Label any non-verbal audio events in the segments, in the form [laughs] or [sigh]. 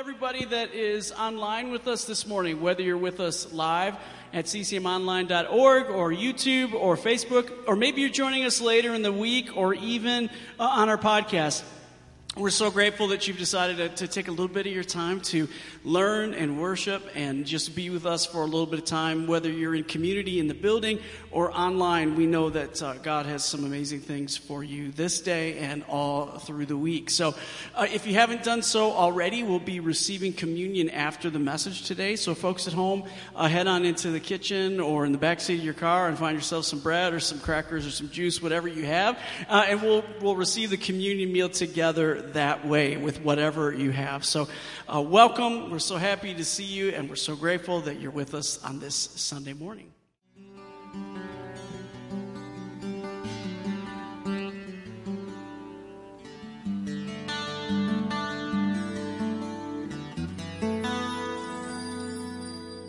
everybody that is online with us this morning, whether you're with us live at ccmonline.org or YouTube or Facebook, or maybe you're joining us later in the week or even uh, on our podcast. We're so grateful that you've decided to, to, take a little bit of your time to learn and worship and just be with us for a little bit of time, whether you're in community in the building or online. We know that uh, God has some amazing things for you this day and all through the week. So, uh, if you haven't done so already, we'll be receiving communion after the message today. So, folks at home, uh, head on into the kitchen or in the back seat of your car and find yourself some bread or some crackers or some juice, whatever you have, uh, and we'll we'll receive the communion meal together that way with whatever you have. So, uh, welcome. We're so happy to see you, and we're so grateful that you're with us on this Sunday morning.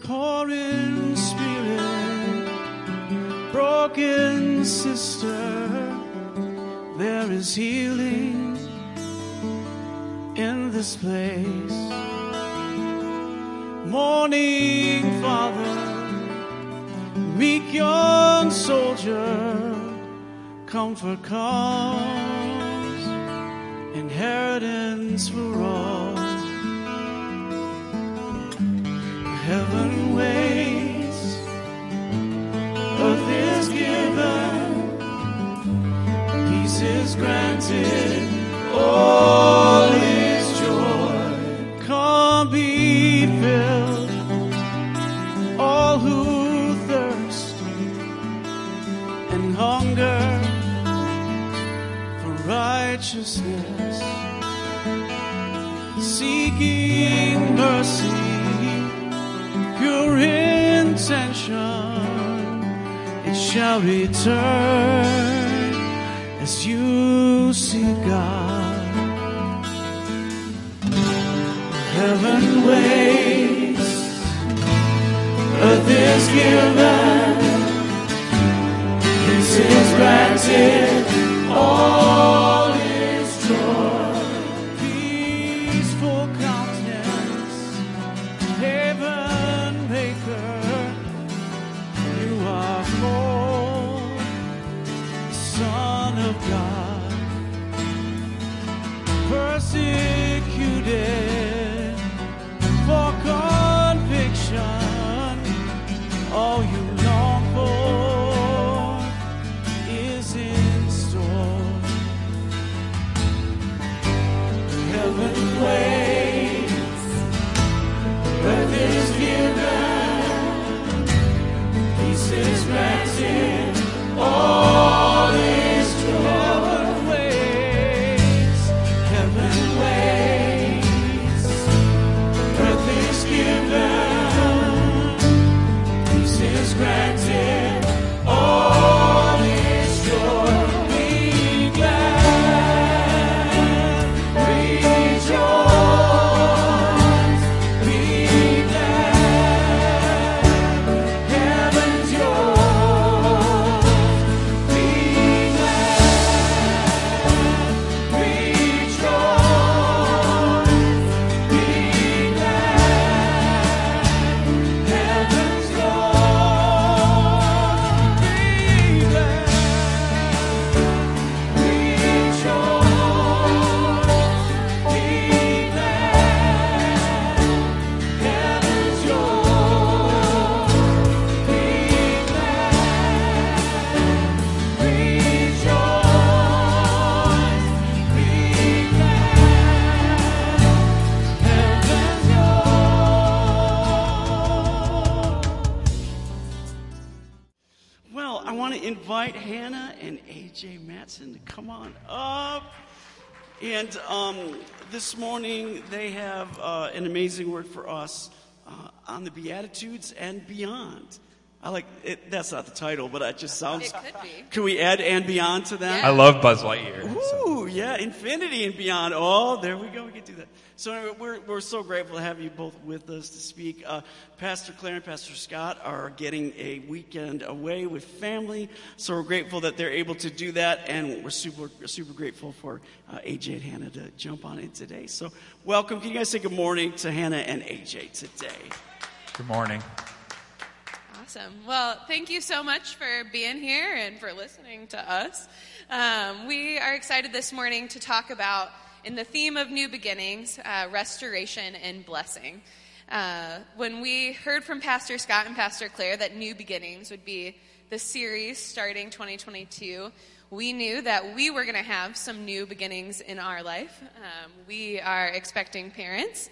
Pouring spirit, broken sister, there is healing in this place. Morning, Father, meek young soldier, comfort comes, inheritance for all. Heaven waits, earth is given, peace is granted. All seeking mercy, pure intention, it shall return as you see God. Heaven waits, earth is given, peace is granted, all on up. And um, this morning they have uh, an amazing word for us uh, on the Beatitudes and beyond. I like it. That's not the title, but it just sounds. It could be. Can we add and beyond to that? Yeah. I love Buzz Lightyear. so. Ooh, yeah, infinity and beyond. Oh, there we go. We can do that. So anyway, we're, we're so grateful to have you both with us to speak. Uh, Pastor Claire and Pastor Scott are getting a weekend away with family, so we're grateful that they're able to do that, and we're super super grateful for uh, AJ and Hannah to jump on in today. So welcome. Can you guys say good morning to Hannah and AJ today? Good morning. Awesome. Well, thank you so much for being here and for listening to us. Um, we are excited this morning to talk about, in the theme of new beginnings, uh, restoration and blessing. Uh, when we heard from Pastor Scott and Pastor Claire that new beginnings would be the series starting 2022, we knew that we were going to have some new beginnings in our life. Um, we are expecting parents.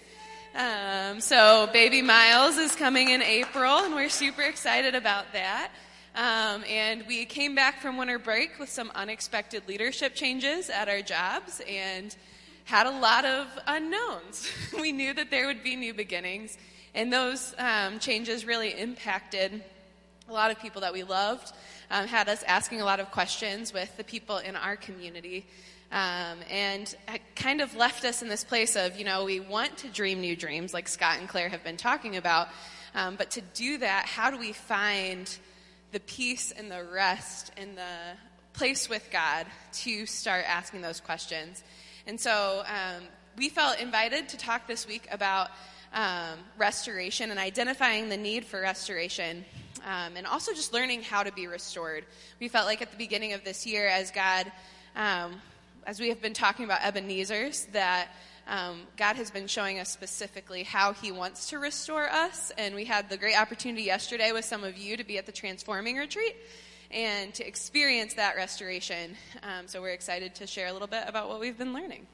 Um, so, baby Miles is coming in April, and we're super excited about that. Um, and we came back from winter break with some unexpected leadership changes at our jobs and had a lot of unknowns. [laughs] we knew that there would be new beginnings, and those um, changes really impacted a lot of people that we loved, um, had us asking a lot of questions with the people in our community. Um, and kind of left us in this place of, you know, we want to dream new dreams, like Scott and Claire have been talking about. Um, but to do that, how do we find the peace and the rest and the place with God to start asking those questions? And so um, we felt invited to talk this week about um, restoration and identifying the need for restoration. Um, and also just learning how to be restored. We felt like at the beginning of this year, as God um, as we have been talking about Ebenezer's, that um, God has been showing us specifically how He wants to restore us. And we had the great opportunity yesterday with some of you to be at the Transforming Retreat and to experience that restoration. Um, so we're excited to share a little bit about what we've been learning.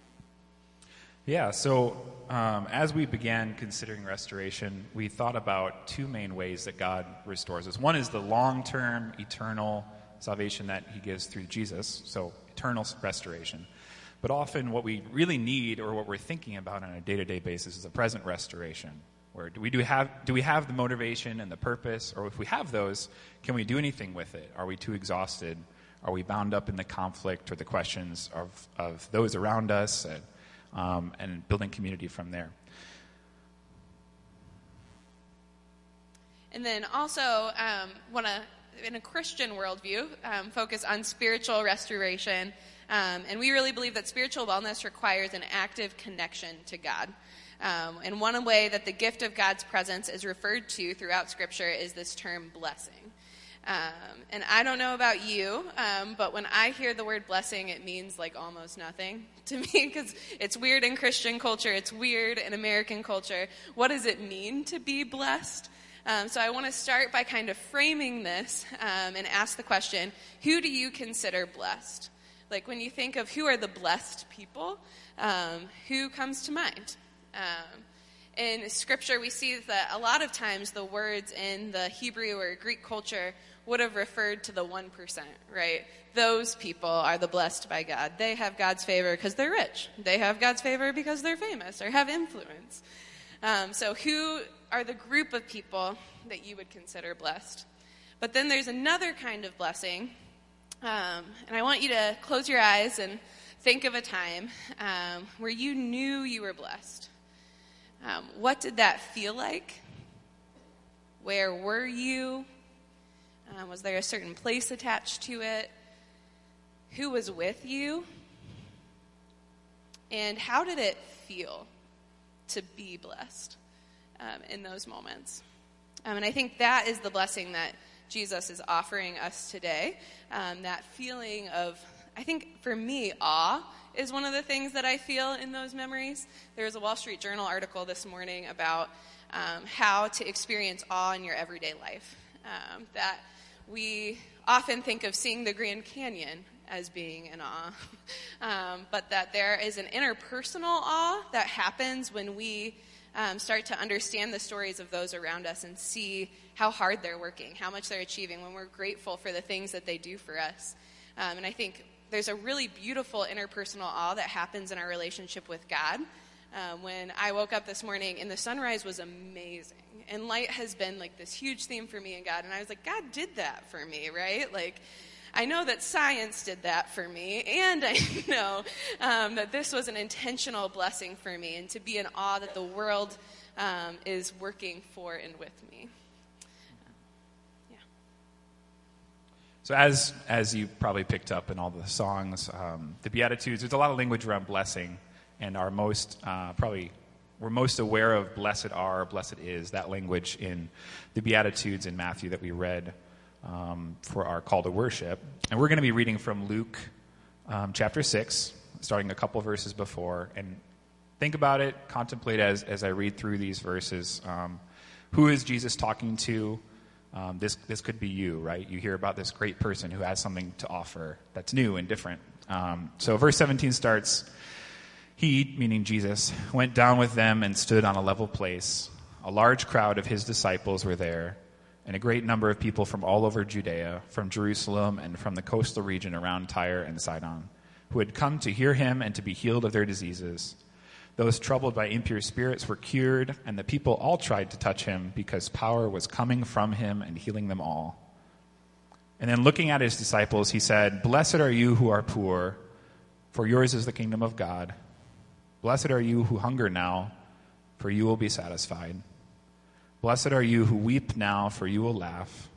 Yeah, so um, as we began considering restoration, we thought about two main ways that God restores us. One is the long term, eternal salvation that He gives through Jesus, so eternal restoration. But often, what we really need, or what we're thinking about on a day to day basis, is a present restoration. Do we, do, we have, do we have the motivation and the purpose? Or if we have those, can we do anything with it? Are we too exhausted? Are we bound up in the conflict or the questions of, of those around us? And, um, and building community from there. And then also um, want to, in a Christian worldview, um, focus on spiritual restoration. Um, and we really believe that spiritual wellness requires an active connection to God. Um, and one way that the gift of God's presence is referred to throughout Scripture is this term blessing. Um, and I don't know about you, um, but when I hear the word blessing, it means like almost nothing [laughs] to me because it's weird in Christian culture, it's weird in American culture. What does it mean to be blessed? Um, so I want to start by kind of framing this um, and ask the question who do you consider blessed? Like when you think of who are the blessed people, um, who comes to mind? Um, in scripture, we see that a lot of times the words in the Hebrew or Greek culture would have referred to the 1%, right? Those people are the blessed by God. They have God's favor because they're rich. They have God's favor because they're famous or have influence. Um, so, who are the group of people that you would consider blessed? But then there's another kind of blessing. Um, and I want you to close your eyes and think of a time um, where you knew you were blessed. Um, what did that feel like? Where were you? Um, was there a certain place attached to it? Who was with you? And how did it feel to be blessed um, in those moments? Um, and I think that is the blessing that Jesus is offering us today. Um, that feeling of, I think for me, awe is one of the things that I feel in those memories. There was a Wall Street Journal article this morning about um, how to experience awe in your everyday life. Um, that we often think of seeing the Grand Canyon as being an awe, [laughs] um, but that there is an interpersonal awe that happens when we um, start to understand the stories of those around us and see how hard they're working, how much they're achieving, when we're grateful for the things that they do for us. Um, and I think there's a really beautiful interpersonal awe that happens in our relationship with God um, when I woke up this morning and the sunrise was amazing. And light has been like this huge theme for me and God. And I was like, God did that for me, right? Like, I know that science did that for me, and I [laughs] know um, that this was an intentional blessing for me, and to be in awe that the world um, is working for and with me. So, as as you probably picked up in all the songs, um, the Beatitudes, there's a lot of language around blessing, and our most uh, probably we're most aware of blessed are, blessed is, that language in the Beatitudes in Matthew that we read um, for our call to worship. And we're going to be reading from Luke um, chapter 6, starting a couple verses before. And think about it, contemplate as, as I read through these verses. Um, who is Jesus talking to? Um, this, this could be you, right? You hear about this great person who has something to offer that's new and different. Um, so, verse 17 starts He, meaning Jesus, went down with them and stood on a level place. A large crowd of his disciples were there and a great number of people from all over Judea, from Jerusalem, and from the coastal region around Tyre and Sidon, who had come to hear him and to be healed of their diseases. Those troubled by impure spirits were cured, and the people all tried to touch him because power was coming from him and healing them all. And then looking at his disciples, he said, Blessed are you who are poor, for yours is the kingdom of God. Blessed are you who hunger now, for you will be satisfied. Blessed are you who weep now, for you will laugh.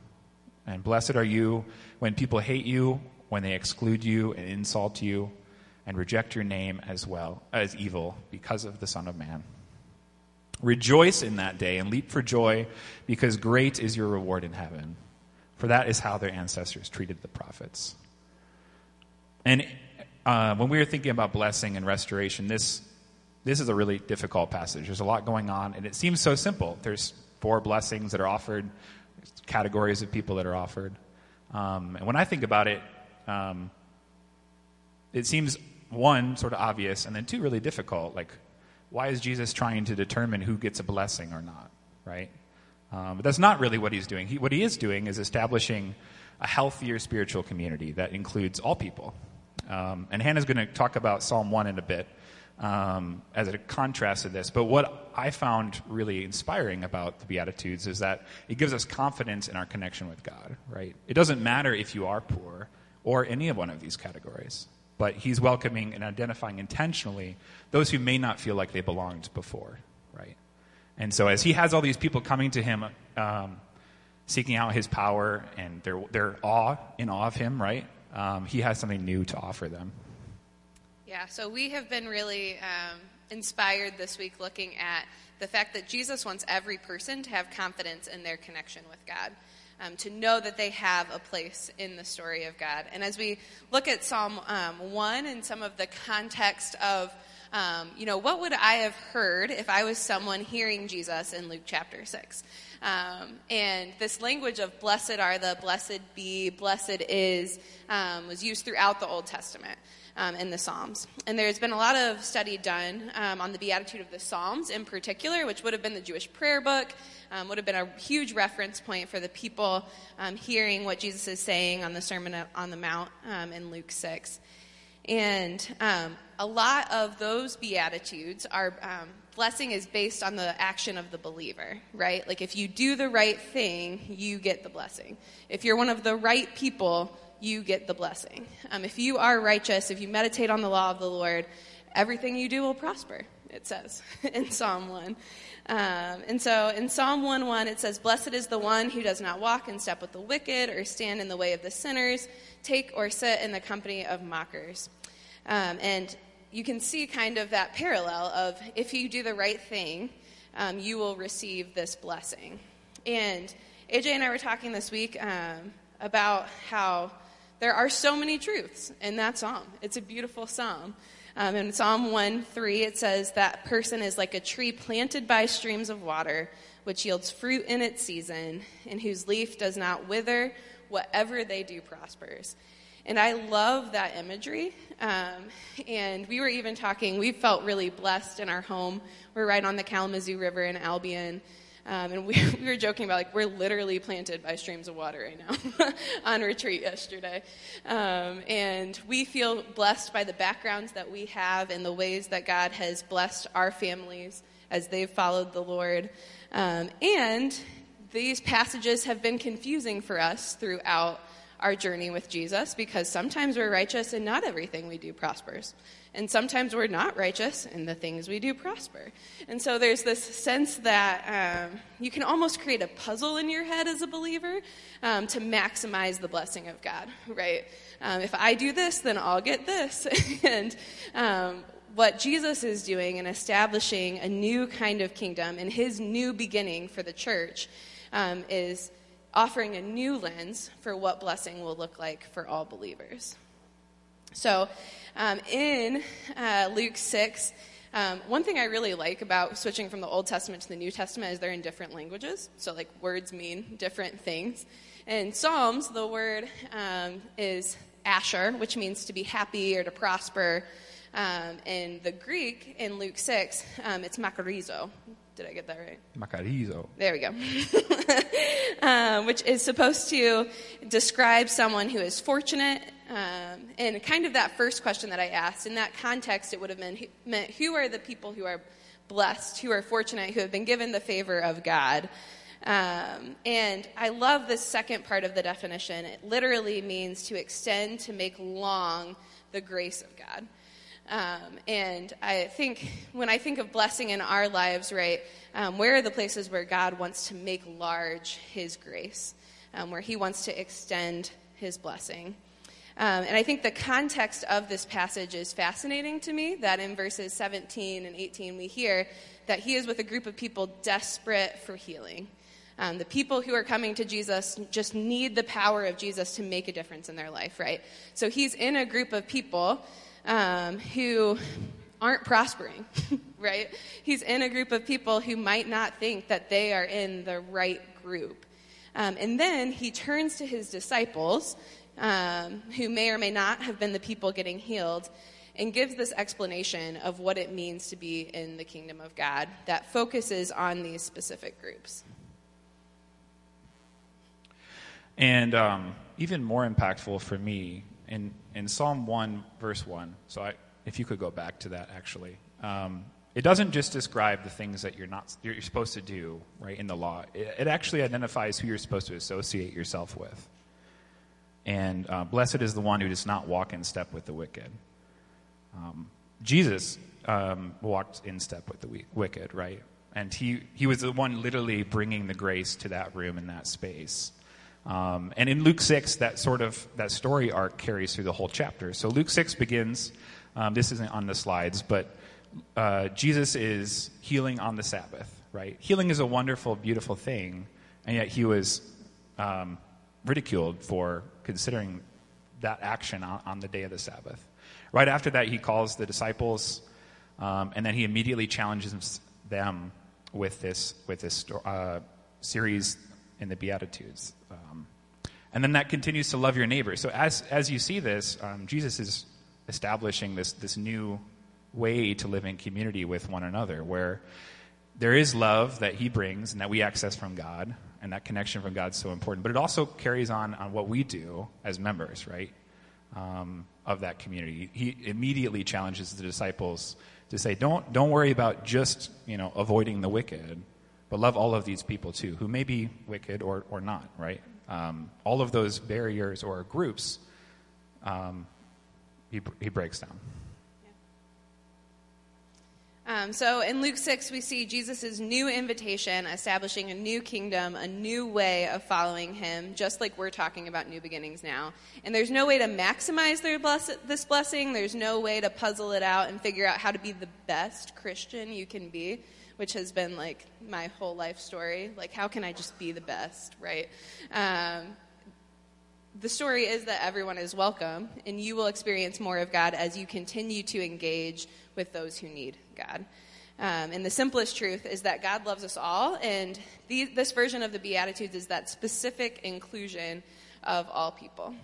And blessed are you when people hate you, when they exclude you and insult you, and reject your name as well as evil because of the Son of Man. Rejoice in that day and leap for joy, because great is your reward in heaven. For that is how their ancestors treated the prophets. And uh, when we were thinking about blessing and restoration, this this is a really difficult passage. There's a lot going on, and it seems so simple. There's four blessings that are offered, categories of people that are offered. Um, and when I think about it, um, it seems one sort of obvious, and then two really difficult. Like, why is Jesus trying to determine who gets a blessing or not? Right? Um, but that's not really what he's doing. He, what he is doing is establishing a healthier spiritual community that includes all people. Um, and Hannah's going to talk about Psalm 1 in a bit um, as a contrast to this. But what I found really inspiring about the Beatitudes is that it gives us confidence in our connection with God, right? It doesn't matter if you are poor or any of one of these categories, but He's welcoming and identifying intentionally those who may not feel like they belonged before, right? And so as He has all these people coming to Him, um, seeking out His power and their, their awe, in awe of Him, right? Um, he has something new to offer them. Yeah, so we have been really um, inspired this week looking at the fact that Jesus wants every person to have confidence in their connection with God. Um, to know that they have a place in the story of God. And as we look at Psalm um, 1 and some of the context of, um, you know, what would I have heard if I was someone hearing Jesus in Luke chapter 6? Um, and this language of blessed are the, blessed be, blessed is, um, was used throughout the Old Testament um, in the Psalms. And there's been a lot of study done um, on the Beatitude of the Psalms in particular, which would have been the Jewish prayer book, um, would have been a huge reference point for the people um, hearing what Jesus is saying on the Sermon on the Mount um, in Luke 6. And um, a lot of those Beatitudes are blessing is based on the action of the believer, right? Like if you do the right thing, you get the blessing. If you're one of the right people, you get the blessing. Um, if you are righteous, if you meditate on the law of the Lord, everything you do will prosper, it says [laughs] in Psalm 1. Um, and so in Psalm 1 1, it says, Blessed is the one who does not walk in step with the wicked, or stand in the way of the sinners, take or sit in the company of mockers. Um, and you can see kind of that parallel of if you do the right thing, um, you will receive this blessing. And AJ and I were talking this week um, about how there are so many truths in that psalm. It's a beautiful psalm. Um, in Psalm 1 3, it says, That person is like a tree planted by streams of water, which yields fruit in its season, and whose leaf does not wither. Whatever they do prospers. And I love that imagery. Um, and we were even talking, we felt really blessed in our home. We're right on the Kalamazoo River in Albion. Um, and we, [laughs] we were joking about like we're literally planted by streams of water right now [laughs] on retreat yesterday. Um, and we feel blessed by the backgrounds that we have and the ways that God has blessed our families as they've followed the Lord. Um, and these passages have been confusing for us throughout our journey with Jesus because sometimes we're righteous and not everything we do prospers. And sometimes we're not righteous and the things we do prosper. And so there's this sense that um, you can almost create a puzzle in your head as a believer um, to maximize the blessing of God, right? Um, if I do this, then I'll get this. [laughs] and um, what Jesus is doing in establishing a new kind of kingdom and his new beginning for the church um, is offering a new lens for what blessing will look like for all believers. So, um, in uh, Luke 6, um, one thing I really like about switching from the Old Testament to the New Testament is they're in different languages. So, like, words mean different things. In Psalms, the word um, is asher, which means to be happy or to prosper. Um, in the Greek, in Luke 6, um, it's makarizo. Did I get that right? Makarizo. There we go. um, [laughs] which is supposed to describe someone who is fortunate. Um, and kind of that first question that I asked, in that context, it would have meant, meant who are the people who are blessed, who are fortunate, who have been given the favor of God. Um, and I love this second part of the definition. It literally means to extend, to make long the grace of God. Um, and I think when I think of blessing in our lives, right, um, where are the places where God wants to make large His grace, um, where He wants to extend His blessing? Um, and I think the context of this passage is fascinating to me. That in verses 17 and 18, we hear that He is with a group of people desperate for healing. Um, the people who are coming to Jesus just need the power of Jesus to make a difference in their life, right? So he's in a group of people um, who aren't prospering, [laughs] right? He's in a group of people who might not think that they are in the right group. Um, and then he turns to his disciples, um, who may or may not have been the people getting healed, and gives this explanation of what it means to be in the kingdom of God that focuses on these specific groups. And um, even more impactful for me in, in Psalm 1, verse 1, so I, if you could go back to that actually, um, it doesn't just describe the things that you're not you're supposed to do right in the law. It, it actually identifies who you're supposed to associate yourself with. And uh, blessed is the one who does not walk in step with the wicked. Um, Jesus um, walked in step with the wicked, right? And he, he was the one literally bringing the grace to that room in that space. Um, and in Luke 6, that sort of that story arc carries through the whole chapter. So Luke 6 begins, um, this isn't on the slides, but uh, Jesus is healing on the Sabbath, right? Healing is a wonderful, beautiful thing, and yet he was um, ridiculed for considering that action on, on, the day of the Sabbath. Right after that, he calls the disciples, um, and then he immediately challenges them with this with this uh, series in the Beatitudes. Um, and then that continues to love your neighbor. So as, as you see this, um, Jesus is establishing this, this new way to live in community with one another where there is love that he brings and that we access from God, and that connection from God is so important. But it also carries on on what we do as members, right, um, of that community. He immediately challenges the disciples to say, don't, don't worry about just, you know, avoiding the wicked, but love all of these people too, who may be wicked or, or not, right? Um, all of those barriers or groups, um, he, he breaks down. Um, so in Luke 6, we see Jesus' new invitation establishing a new kingdom, a new way of following him, just like we're talking about new beginnings now. And there's no way to maximize bless- this blessing, there's no way to puzzle it out and figure out how to be the best Christian you can be which has been like my whole life story. Like, how can I just be the best, right? Um, the story is that everyone is welcome, and you will experience more of God as you continue to engage with those who need God. Um, and the simplest truth is that God loves us all, and the, this version of the Beatitudes is that specific inclusion of all people.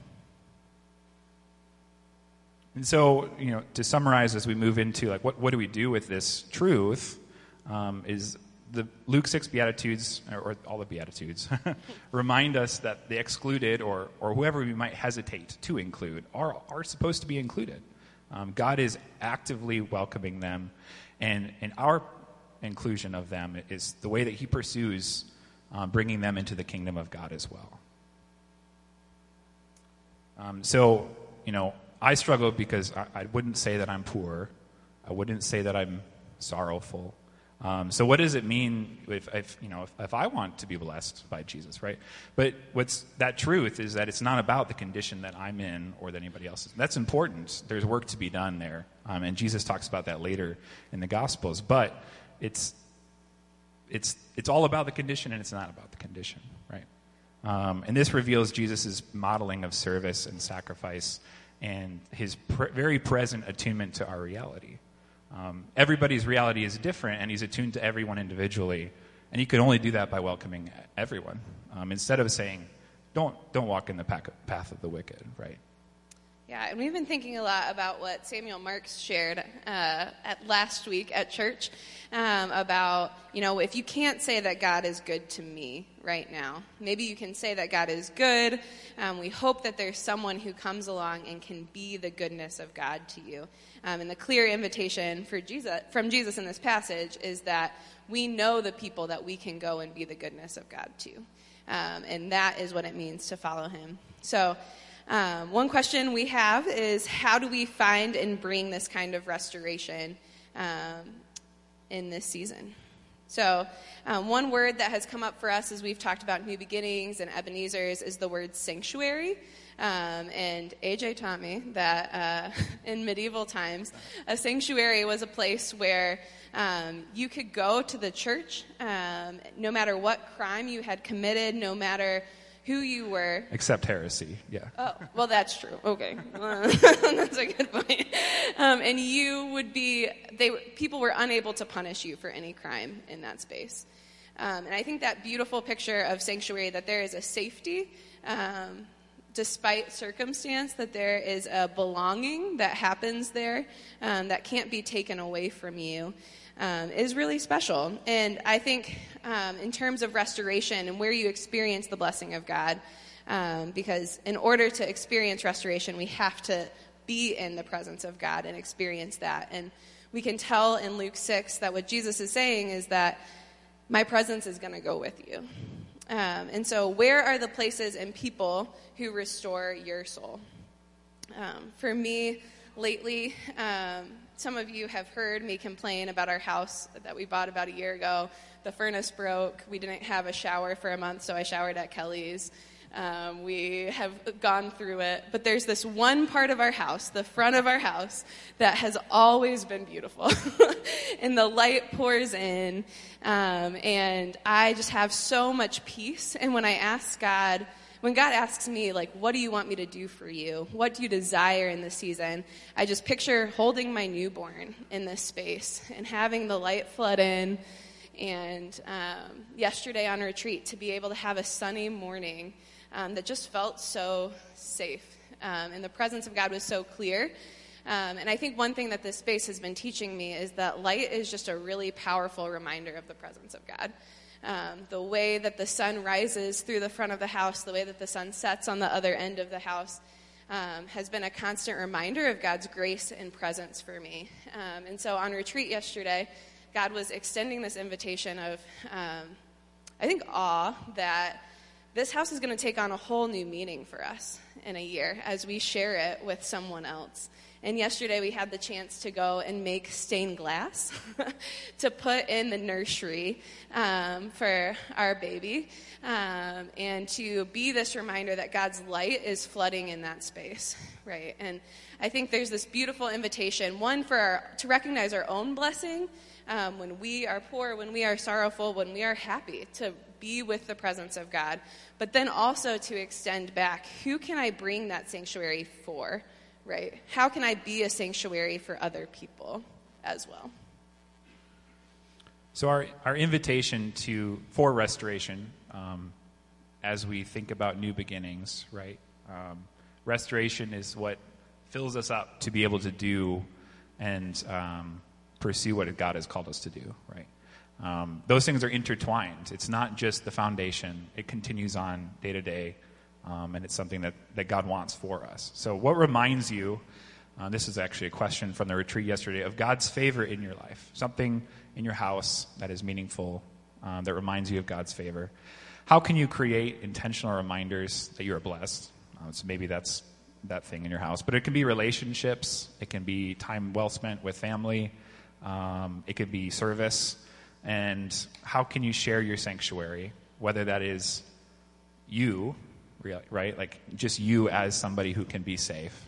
And so, you know, to summarize as we move into like what, what do we do with this truth? Um, is the Luke 6 Beatitudes, or, or all the Beatitudes, [laughs] remind us that the excluded, or, or whoever we might hesitate to include, are, are supposed to be included. Um, God is actively welcoming them, and, and our inclusion of them is the way that He pursues um, bringing them into the kingdom of God as well. Um, so, you know, I struggle because I, I, wouldn't say that I'm poor. I wouldn't say that I'm sorrowful. Um, so, what does it mean if, if you know if, if, I want to be blessed by Jesus, right? But what's that truth is that it's not about the condition that I'm in or that anybody else is. That's important. There's work to be done there, um, and Jesus talks about that later in the Gospels. But it's it's it's all about the condition, and it's not about the condition, right? Um, and this reveals Jesus' modeling of service and sacrifice and his very present attunement to our reality. Um, everybody's reality is different, and he's attuned to everyone individually. And he could only do that by welcoming everyone um, instead of saying, don't, don't walk in the path of the wicked, right? Yeah, and we've been thinking a lot about what Samuel Marks shared uh, at last week at church um, about, you know, if you can't say that God is good to me right now, maybe you can say that God is good. Um, we hope that there's someone who comes along and can be the goodness of God to you. Um, and the clear invitation for Jesus, from Jesus in this passage is that we know the people that we can go and be the goodness of God to. Um, and that is what it means to follow him. So, um, one question we have is how do we find and bring this kind of restoration um, in this season? So, um, one word that has come up for us as we've talked about new beginnings and Ebenezer's is the word sanctuary. Um, and AJ taught me that uh, [laughs] in medieval times, a sanctuary was a place where um, you could go to the church um, no matter what crime you had committed, no matter who you were. Except heresy, yeah. Oh, well, that's true. Okay, [laughs] that's a good point. Um, and you would be, they people were unable to punish you for any crime in that space. Um, and I think that beautiful picture of sanctuary that there is a safety. Um, despite circumstance, that there is a belonging that happens there um, that can't be taken away from you um, is really special. And I think, um, in terms of restoration and where you experience the blessing of God, um, because in order to experience restoration, we have to be in the presence of God and experience that. And we can tell in Luke 6 that what Jesus is saying is that my presence is going to go with you. Um, and so, where are the places and people who restore your soul? Um, for me, lately, um, some of you have heard me complain about our house that we bought about a year ago. The furnace broke. We didn't have a shower for a month, so I showered at Kelly's. Um, we have gone through it. But there's this one part of our house, the front of our house, that has always been beautiful. [laughs] and the light pours in. Um, and I just have so much peace. And when I ask God, when God asks me, like, what do you want me to do for you? What do you desire in this season? I just picture holding my newborn in this space and having the light flood in. And um, yesterday on retreat, to be able to have a sunny morning um, that just felt so safe. Um, and the presence of God was so clear. Um, and I think one thing that this space has been teaching me is that light is just a really powerful reminder of the presence of God. Um, the way that the sun rises through the front of the house, the way that the sun sets on the other end of the house, um, has been a constant reminder of God's grace and presence for me. Um, and so on retreat yesterday, God was extending this invitation of, um, I think, awe that this house is going to take on a whole new meaning for us in a year as we share it with someone else. And yesterday we had the chance to go and make stained glass [laughs] to put in the nursery um, for our baby um, and to be this reminder that God's light is flooding in that space, right? And I think there's this beautiful invitation, one for our, to recognize our own blessing um, when we are poor, when we are sorrowful, when we are happy, to be with the presence of God, but then also to extend back who can I bring that sanctuary for? Right? How can I be a sanctuary for other people as well? So our, our invitation to for restoration, um, as we think about new beginnings, right? Um, restoration is what fills us up to be able to do and um, pursue what God has called us to do, right? Um, those things are intertwined. It's not just the foundation, it continues on day to day, um, and it's something that, that God wants for us. So, what reminds you? Uh, this is actually a question from the retreat yesterday of God's favor in your life, something in your house that is meaningful, um, that reminds you of God's favor. How can you create intentional reminders that you're blessed? Uh, so maybe that's that thing in your house, but it can be relationships, it can be time well spent with family, um, it could be service. And how can you share your sanctuary, whether that is you, right? Like just you as somebody who can be safe,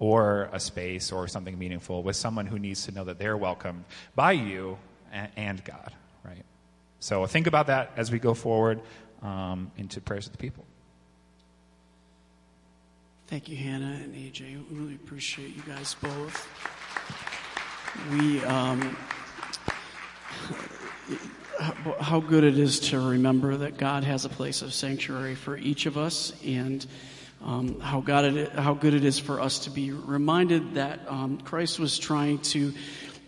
or a space or something meaningful with someone who needs to know that they're welcomed by you and God, right? So think about that as we go forward um, into prayers of the people. Thank you, Hannah and AJ. We really appreciate you guys both. We, um, how good it is to remember that God has a place of sanctuary for each of us, and um, how, God it, how good it is for us to be reminded that um, Christ was trying to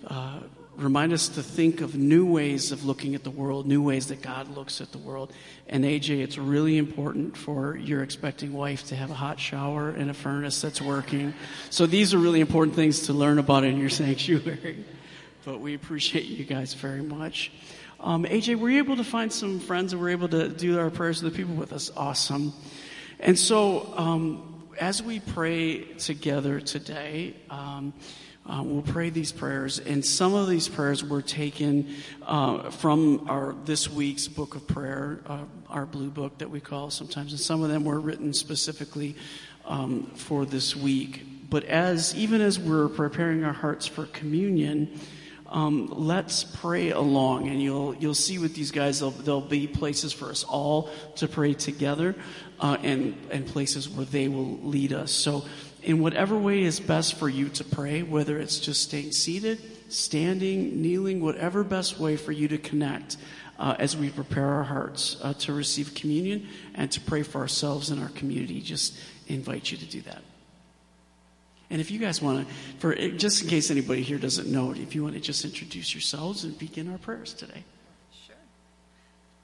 uh, remind us to think of new ways of looking at the world, new ways that God looks at the world. And AJ, it's really important for your expecting wife to have a hot shower and a furnace that's working. So these are really important things to learn about in your sanctuary. [laughs] But we appreciate you guys very much. Um, AJ, were you able to find some friends that were able to do our prayers of the people with us? Awesome. And so, um, as we pray together today, um, uh, we'll pray these prayers, and some of these prayers were taken uh, from our this week's book of prayer, uh, our blue book that we call sometimes, and some of them were written specifically um, for this week. But as even as we're preparing our hearts for communion, um, let's pray along, and you'll you'll see with these guys there'll, there'll be places for us all to pray together, uh, and and places where they will lead us. So in whatever way is best for you to pray, whether it's just staying seated, standing, kneeling, whatever best way for you to connect uh, as we prepare our hearts uh, to receive communion and to pray for ourselves and our community. Just invite you to do that. And if you guys want to, for just in case anybody here doesn't know it, if you want to just introduce yourselves and begin our prayers today. Sure.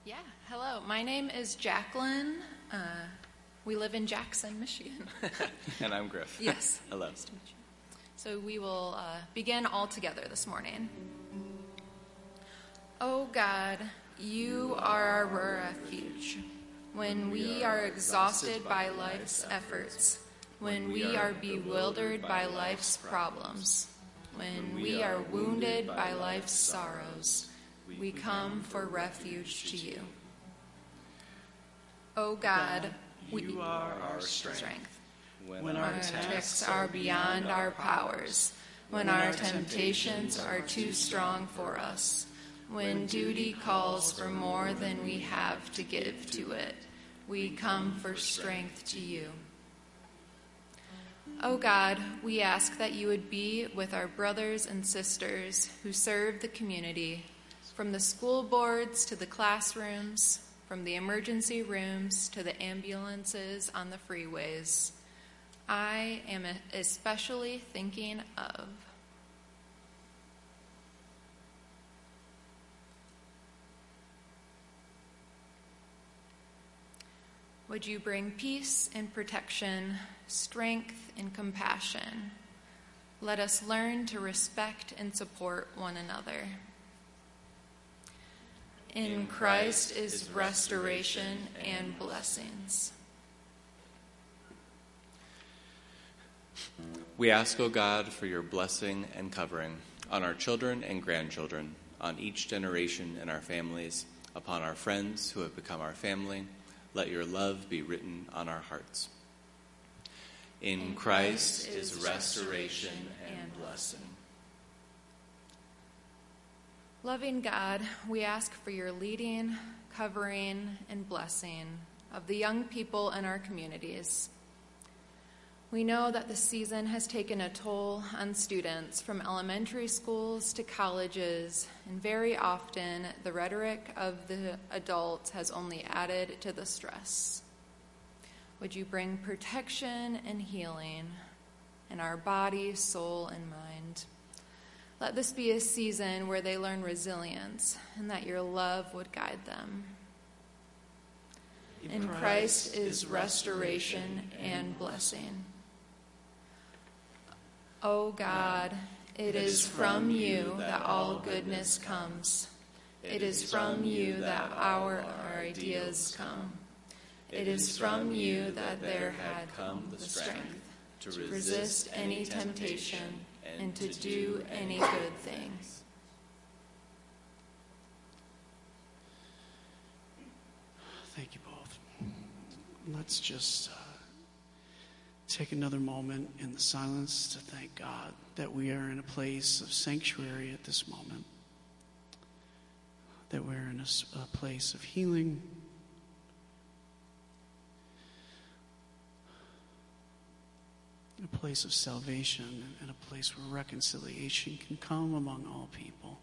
Yeah. Hello. My name is Jacqueline. Uh, we live in Jackson, Michigan. [laughs] and I'm Griff. Yes. Hello. Nice to meet you. So we will uh, begin all together this morning. Oh God, you are our refuge. When we are exhausted by life's efforts, when we are bewildered by life's problems, when we are wounded by life's sorrows, we come for refuge to you. Oh God, you are our strength. When, when our attacks are beyond our powers, when our temptations are too strong for us, when duty calls for more than we have to give to it, we come for strength to you. O oh God, we ask that you would be with our brothers and sisters who serve the community, from the school boards to the classrooms, from the emergency rooms to the ambulances on the freeways. I am especially thinking of Would you bring peace and protection, strength and compassion? Let us learn to respect and support one another. In Christ is restoration and blessings. We ask, O oh God, for your blessing and covering on our children and grandchildren, on each generation in our families, upon our friends who have become our family. Let your love be written on our hearts. In Christ is restoration and blessing. Loving God, we ask for your leading, covering, and blessing of the young people in our communities. We know that the season has taken a toll on students from elementary schools to colleges, and very often the rhetoric of the adults has only added to the stress. Would you bring protection and healing in our body, soul, and mind? Let this be a season where they learn resilience and that your love would guide them. In Christ is restoration and blessing. O God, it is from you that all goodness comes. It is from you that our ideas come. It is from you that there had come the strength to resist any temptation and to do any good thing. Thank you both. Let's just uh, take another moment in the silence to thank God that we are in a place of sanctuary at this moment, that we're in a, a place of healing. A place of salvation and a place where reconciliation can come among all people.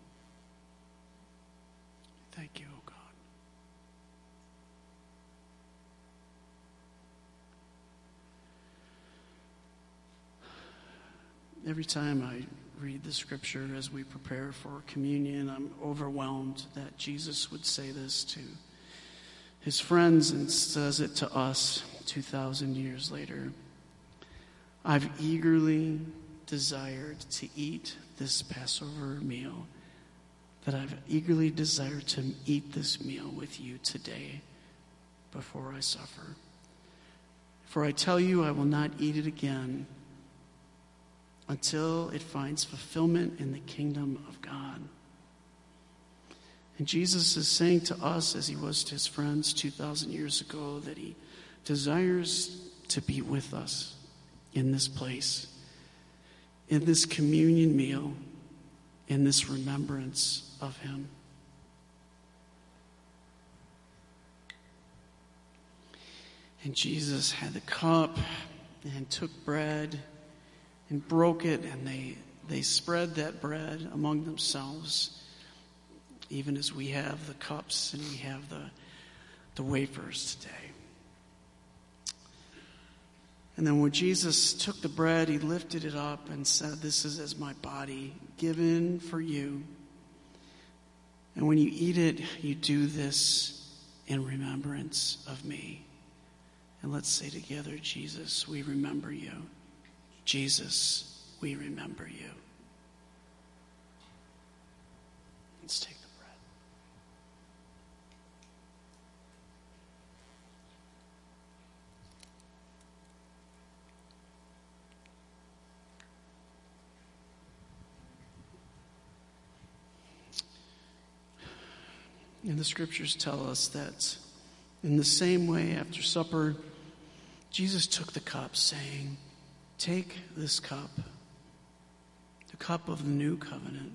Thank you, O God. Every time I read the scripture as we prepare for communion, I'm overwhelmed that Jesus would say this to his friends and says it to us 2,000 years later. I've eagerly desired to eat this Passover meal, that I've eagerly desired to eat this meal with you today before I suffer. For I tell you, I will not eat it again until it finds fulfillment in the kingdom of God. And Jesus is saying to us, as he was to his friends 2,000 years ago, that he desires to be with us in this place, in this communion meal, in this remembrance of him. And Jesus had the cup and took bread and broke it, and they, they spread that bread among themselves, even as we have the cups and we have the, the wafers today. And then when Jesus took the bread, he lifted it up and said, This is as my body given for you. And when you eat it, you do this in remembrance of me. And let's say together, Jesus, we remember you. Jesus, we remember you. Let's take the bread. And the scriptures tell us that in the same way, after supper, Jesus took the cup, saying, Take this cup, the cup of the new covenant,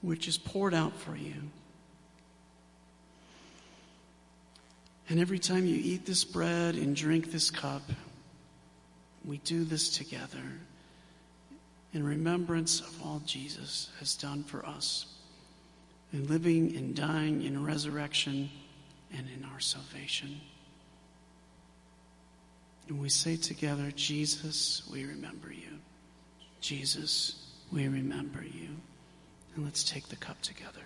which is poured out for you. And every time you eat this bread and drink this cup, we do this together in remembrance of all Jesus has done for us in living and dying in resurrection and in our salvation. And we say together, Jesus, we remember you. Jesus, we remember you. And let's take the cup together.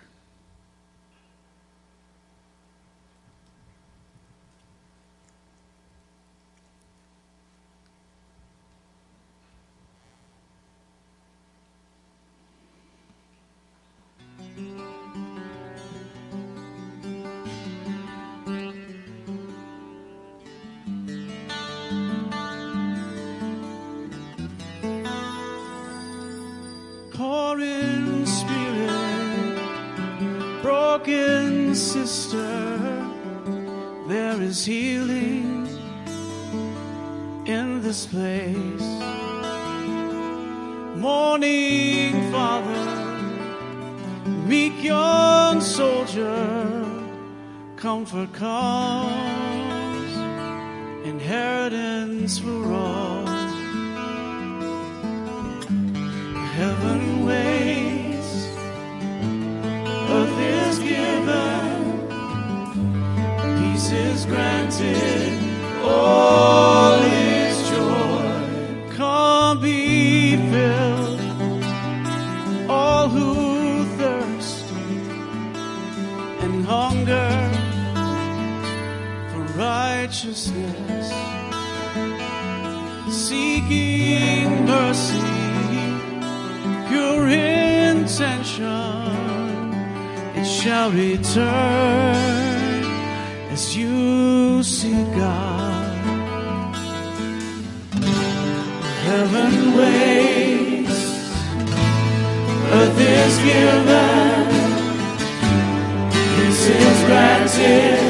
granted, all His joy. Come be filled, all who thirst and hunger for righteousness, seeking mercy, pure intention, it shall return you God. Heaven waits, earth is given, this is granted,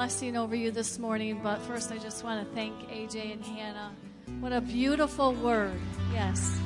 blessing over you this morning, but first I just want to thank AJ and Hannah. What a beautiful word. Yes.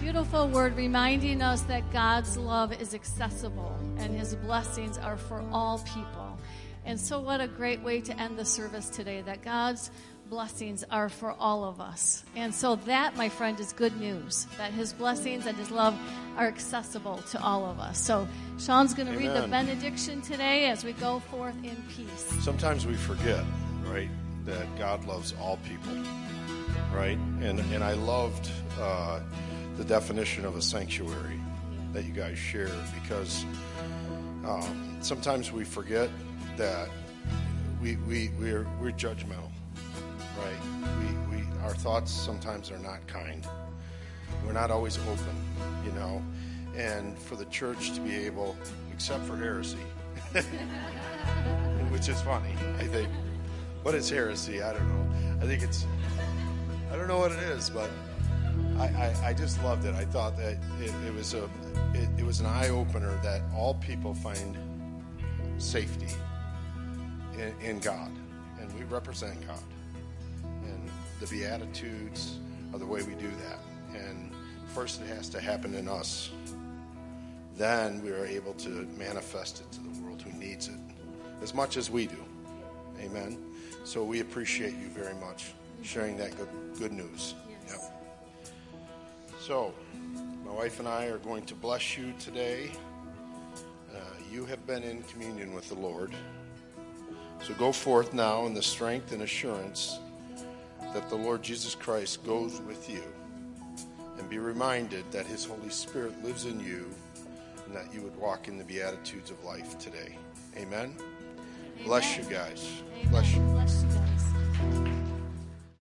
Beautiful word reminding us that God's love is accessible and his blessings are for all people. And so, what a great way to end the service today that God's blessings are for all of us. And so, that, my friend, is good news that his blessings and his love are accessible to all of us. So, Sean's going to read the benediction today as we go forth in peace. Sometimes we forget, right, that God loves all people, right? And and I loved uh, the definition of a sanctuary that you guys shared because um, sometimes we forget that we we we're we're judgmental, right? We we our thoughts sometimes are not kind. We're not always open, you know. And for the church to be able, except for heresy, [laughs] which is funny, I think. What is heresy? I don't know. I think it's, I don't know what it is, but I, I, I just loved it. I thought that it, it was a, it, it was an eye opener that all people find safety in, in God, and we represent God, the Beatitudes are the way we do that. And first, it has to happen in us. Then we are able to manifest it to the world who needs it as much as we do. Amen. So we appreciate you very much sharing that good, good news. Yep. So, my wife and I are going to bless you today. Uh, you have been in communion with the Lord. So go forth now in the strength and assurance that the Lord Jesus Christ goes with you. And be reminded that His Holy Spirit lives in you and that you would walk in the Beatitudes of life today. Amen. Bless you guys. Bless you. Bless you.